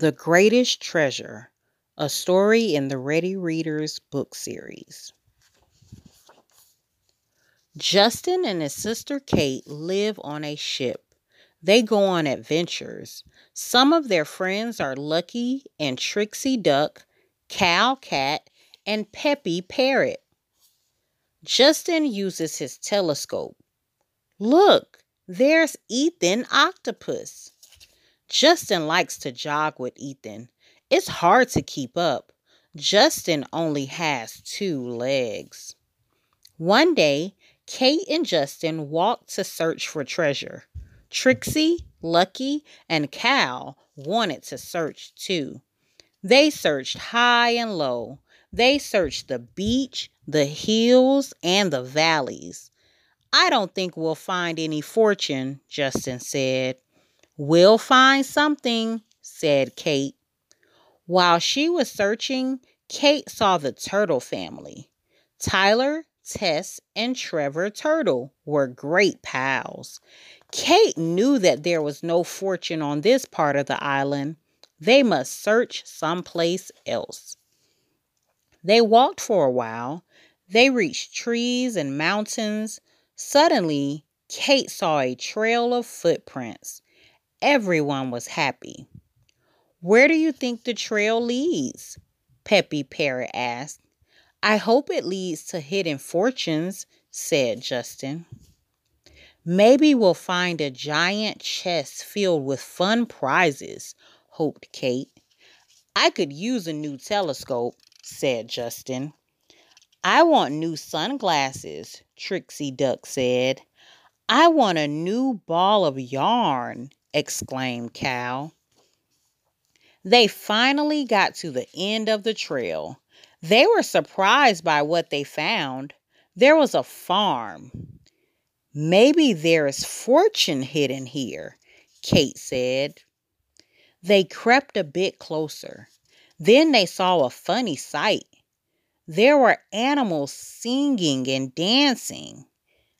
The Greatest Treasure, a story in the Ready Readers book series. Justin and his sister Kate live on a ship. They go on adventures. Some of their friends are Lucky and Trixie Duck, Cal Cat, and Peppy Parrot. Justin uses his telescope. Look, there's Ethan Octopus. Justin likes to jog with Ethan. It's hard to keep up. Justin only has two legs. One day, Kate and Justin walked to search for treasure. Trixie, Lucky, and Cal wanted to search too. They searched high and low. They searched the beach, the hills, and the valleys. I don't think we'll find any fortune, Justin said. We'll find something, said Kate. While she was searching, Kate saw the turtle family. Tyler, Tess, and Trevor Turtle were great pals. Kate knew that there was no fortune on this part of the island. They must search someplace else. They walked for a while. They reached trees and mountains. Suddenly, Kate saw a trail of footprints. Everyone was happy. Where do you think the trail leads? Peppy Parrot asked. I hope it leads to hidden fortunes, said Justin. Maybe we'll find a giant chest filled with fun prizes, hoped Kate. I could use a new telescope, said Justin. I want new sunglasses, Trixie Duck said. I want a new ball of yarn, exclaimed Cal. They finally got to the end of the trail. They were surprised by what they found. There was a farm. Maybe there is fortune hidden here, Kate said. They crept a bit closer. Then they saw a funny sight. There were animals singing and dancing.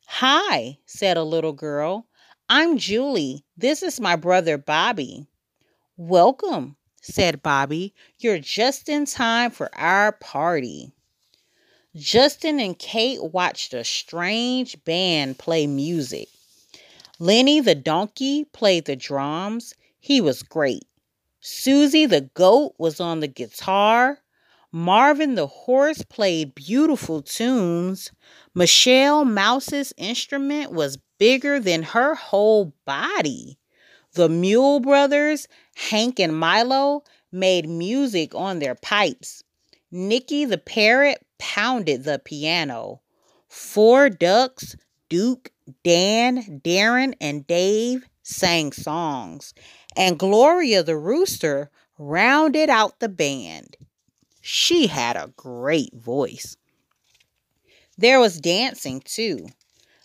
Hi, said a little girl. I'm Julie. This is my brother Bobby. Welcome, said Bobby. You're just in time for our party. Justin and Kate watched a strange band play music. Lenny the donkey played the drums. He was great. Susie the goat was on the guitar. Marvin the horse played beautiful tunes. Michelle Mouse's instrument was bigger than her whole body. The Mule Brothers, Hank and Milo, made music on their pipes. Nicky the parrot pounded the piano. Four ducks, Duke, Dan, Darren, and Dave sang songs. And Gloria the rooster rounded out the band. She had a great voice. There was dancing too.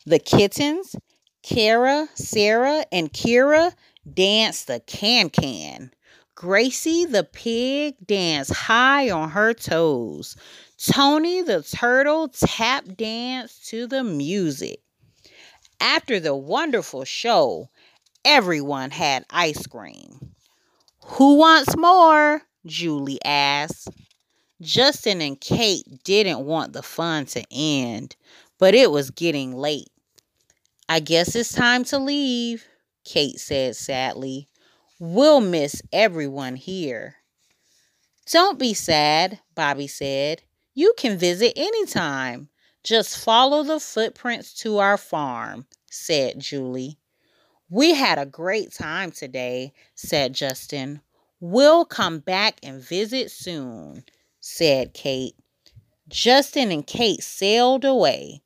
The kittens, Kara, Sarah, and Kira danced the can can. Gracie the pig danced high on her toes. Tony the turtle tap danced to the music. After the wonderful show, everyone had ice cream. Who wants more? Julie asked. Justin and Kate didn't want the fun to end, but it was getting late. I guess it's time to leave, Kate said sadly. We'll miss everyone here. Don't be sad, Bobby said. You can visit anytime. Just follow the footprints to our farm, said Julie. We had a great time today, said Justin. We'll come back and visit soon, said Kate. Justin and Kate sailed away.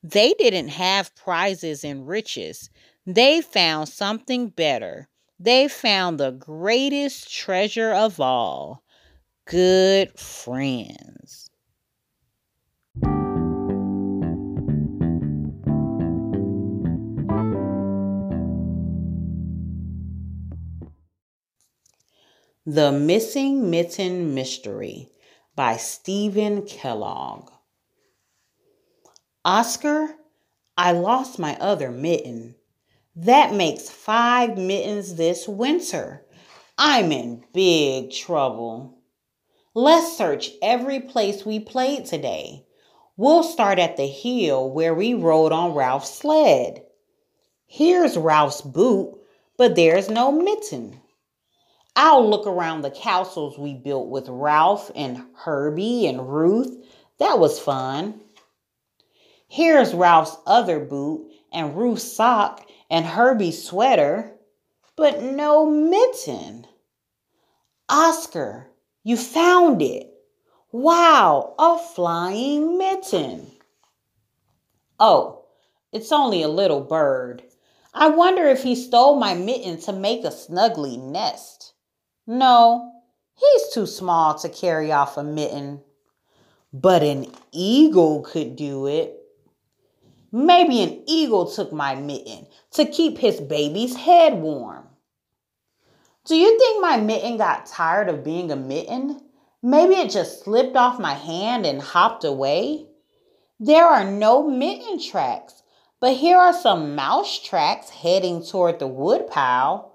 They didn't have prizes and riches. They found something better. They found the greatest treasure of all good friends. The Missing Mitten Mystery by Steven Kellogg. Oscar, I lost my other mitten. That makes five mittens this winter. I'm in big trouble. Let's search every place we played today. We'll start at the hill where we rode on Ralph's sled. Here's Ralph's boot, but there's no mitten. I'll look around the castles we built with Ralph and Herbie and Ruth. That was fun. Here's Ralph's other boot and Ruth's sock and Herbie's sweater, but no mitten. Oscar, you found it. Wow, a flying mitten. Oh, it's only a little bird. I wonder if he stole my mitten to make a snuggly nest. No, he's too small to carry off a mitten. But an eagle could do it. Maybe an eagle took my mitten to keep his baby's head warm. Do you think my mitten got tired of being a mitten? Maybe it just slipped off my hand and hopped away? There are no mitten tracks, but here are some mouse tracks heading toward the woodpile.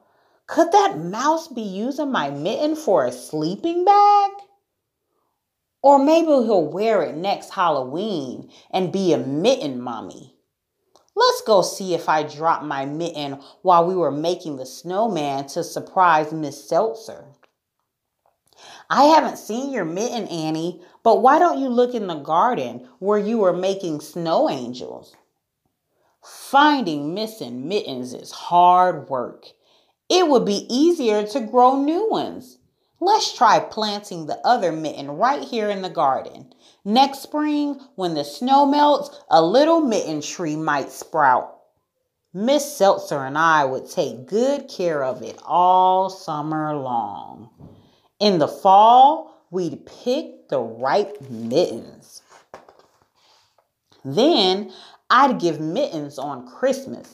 Could that mouse be using my mitten for a sleeping bag? Or maybe he'll wear it next Halloween and be a mitten mommy. Let's go see if I dropped my mitten while we were making the snowman to surprise Miss Seltzer. I haven't seen your mitten, Annie, but why don't you look in the garden where you were making snow angels? Finding missing mittens is hard work. It would be easier to grow new ones. Let's try planting the other mitten right here in the garden. Next spring, when the snow melts, a little mitten tree might sprout. Miss Seltzer and I would take good care of it all summer long. In the fall, we'd pick the ripe mittens. Then I'd give mittens on Christmas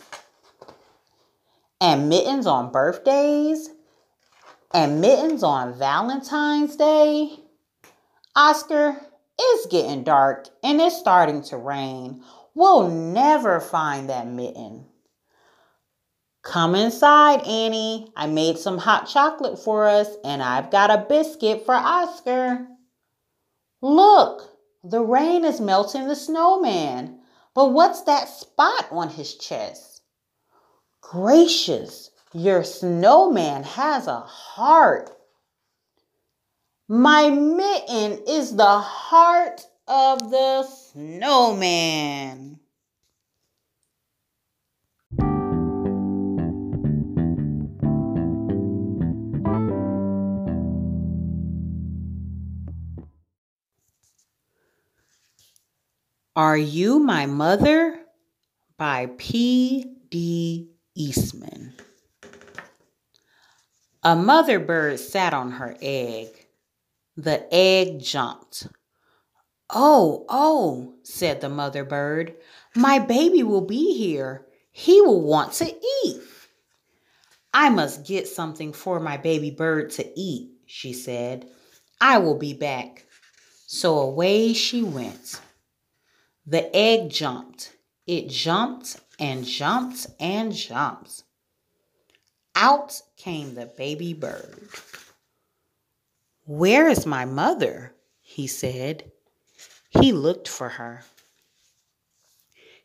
and mittens on birthdays and mittens on Valentine's Day. Oscar, it's getting dark and it's starting to rain. We'll never find that mitten. Come inside, Annie. I made some hot chocolate for us and I've got a biscuit for Oscar. Look, the rain is melting the snowman. But what's that spot on his chest? Gracious, your snowman has a heart. My mitten is the heart of the snowman. Are You My Mother? by P. Eastman. A mother bird sat on her egg. The egg jumped. Oh, oh, said the mother bird, my baby will be here. He will want to eat. I must get something for my baby bird to eat, she said. I will be back. So away she went. The egg jumped. It jumped and jumped and jumped. Out came the baby bird. Where is my mother? he said. He looked for her.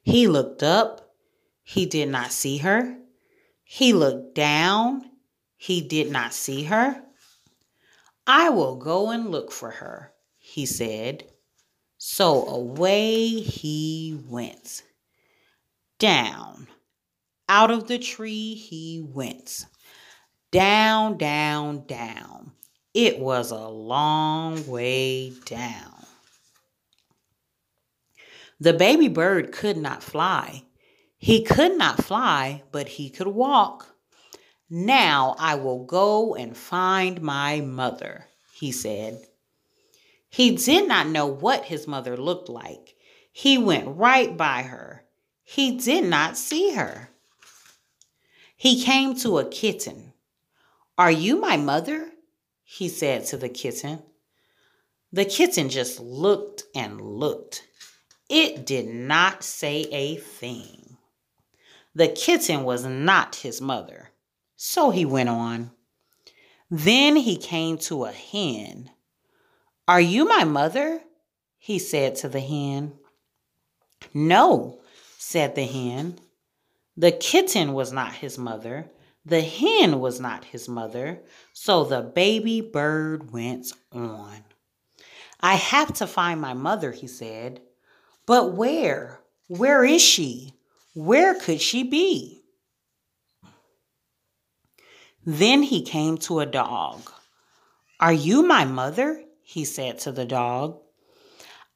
He looked up. He did not see her. He looked down. He did not see her. I will go and look for her, he said. So away he went. Down. Out of the tree he went. Down, down, down. It was a long way down. The baby bird could not fly. He could not fly, but he could walk. Now I will go and find my mother, he said. He did not know what his mother looked like. He went right by her. He did not see her. He came to a kitten. Are you my mother? He said to the kitten. The kitten just looked and looked. It did not say a thing. The kitten was not his mother. So he went on. Then he came to a hen. Are you my mother? he said to the hen. No, said the hen. The kitten was not his mother. The hen was not his mother. So the baby bird went on. I have to find my mother, he said. But where? Where is she? Where could she be? Then he came to a dog. Are you my mother? he said to the dog.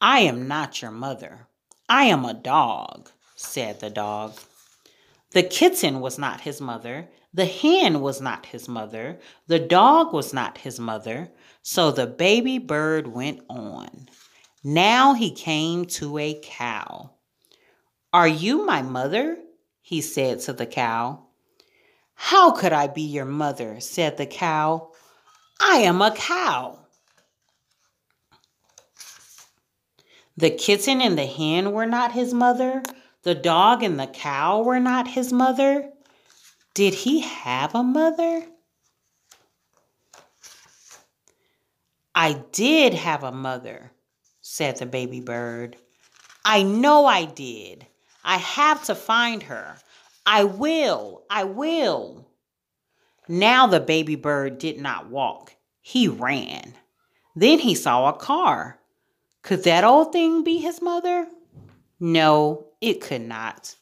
I am not your mother. I am a dog, said the dog. The kitten was not his mother. The hen was not his mother. The dog was not his mother. So the baby bird went on. Now he came to a cow. Are you my mother? he said to the cow. How could I be your mother? said the cow. I am a cow. The kitten and the hen were not his mother. The dog and the cow were not his mother. Did he have a mother? I did have a mother, said the baby bird. I know I did. I have to find her. I will. I will. Now the baby bird did not walk. He ran. Then he saw a car. Could that old thing be his mother? No, it could not.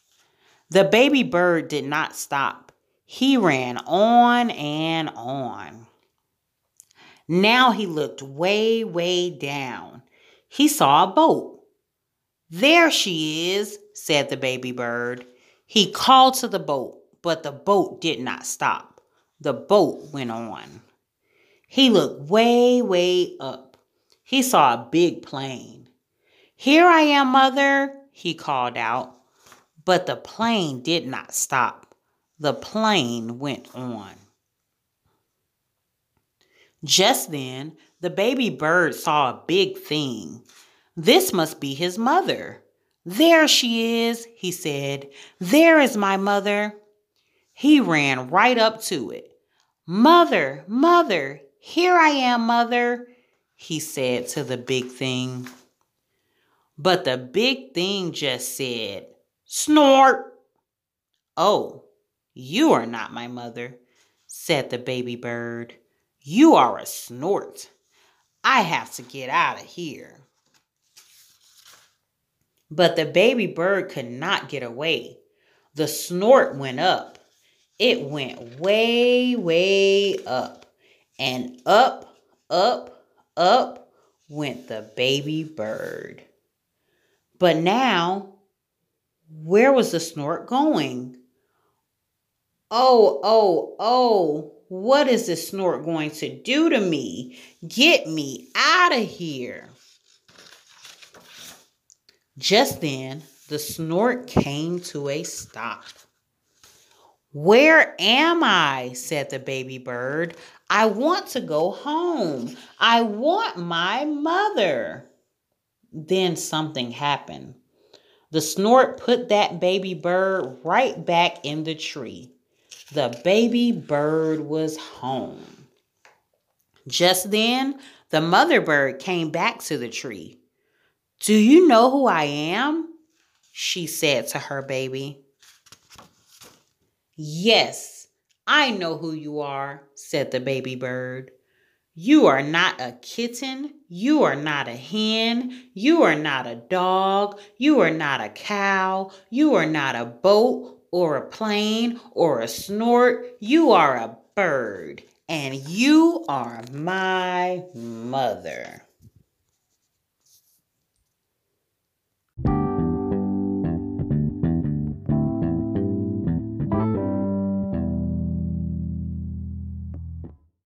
The baby bird did not stop. He ran on and on. Now he looked way, way down. He saw a boat. There she is, said the baby bird. He called to the boat, but the boat did not stop. The boat went on. He looked way, way up. He saw a big plane. Here I am, mother, he called out. But the plane did not stop. The plane went on. Just then, the baby bird saw a big thing. This must be his mother. There she is, he said. There is my mother. He ran right up to it. Mother, mother, here I am, mother, he said to the big thing. But the big thing just said, Snort. Oh, you are not my mother, said the baby bird. You are a snort. I have to get out of here. But the baby bird could not get away. The snort went up. It went way, way up. And up, up, up went the baby bird. But now, where was the snort going? Oh, oh, oh, what is this snort going to do to me? Get me out of here. Just then, the snort came to a stop. Where am I? said the baby bird. I want to go home. I want my mother. Then something happened. The snort put that baby bird right back in the tree. The baby bird was home. Just then, the mother bird came back to the tree. Do you know who I am? She said to her baby. Yes, I know who you are, said the baby bird. You are not a kitten. You are not a hen. You are not a dog. You are not a cow. You are not a boat or a plane or a snort. You are a bird. And you are my mother.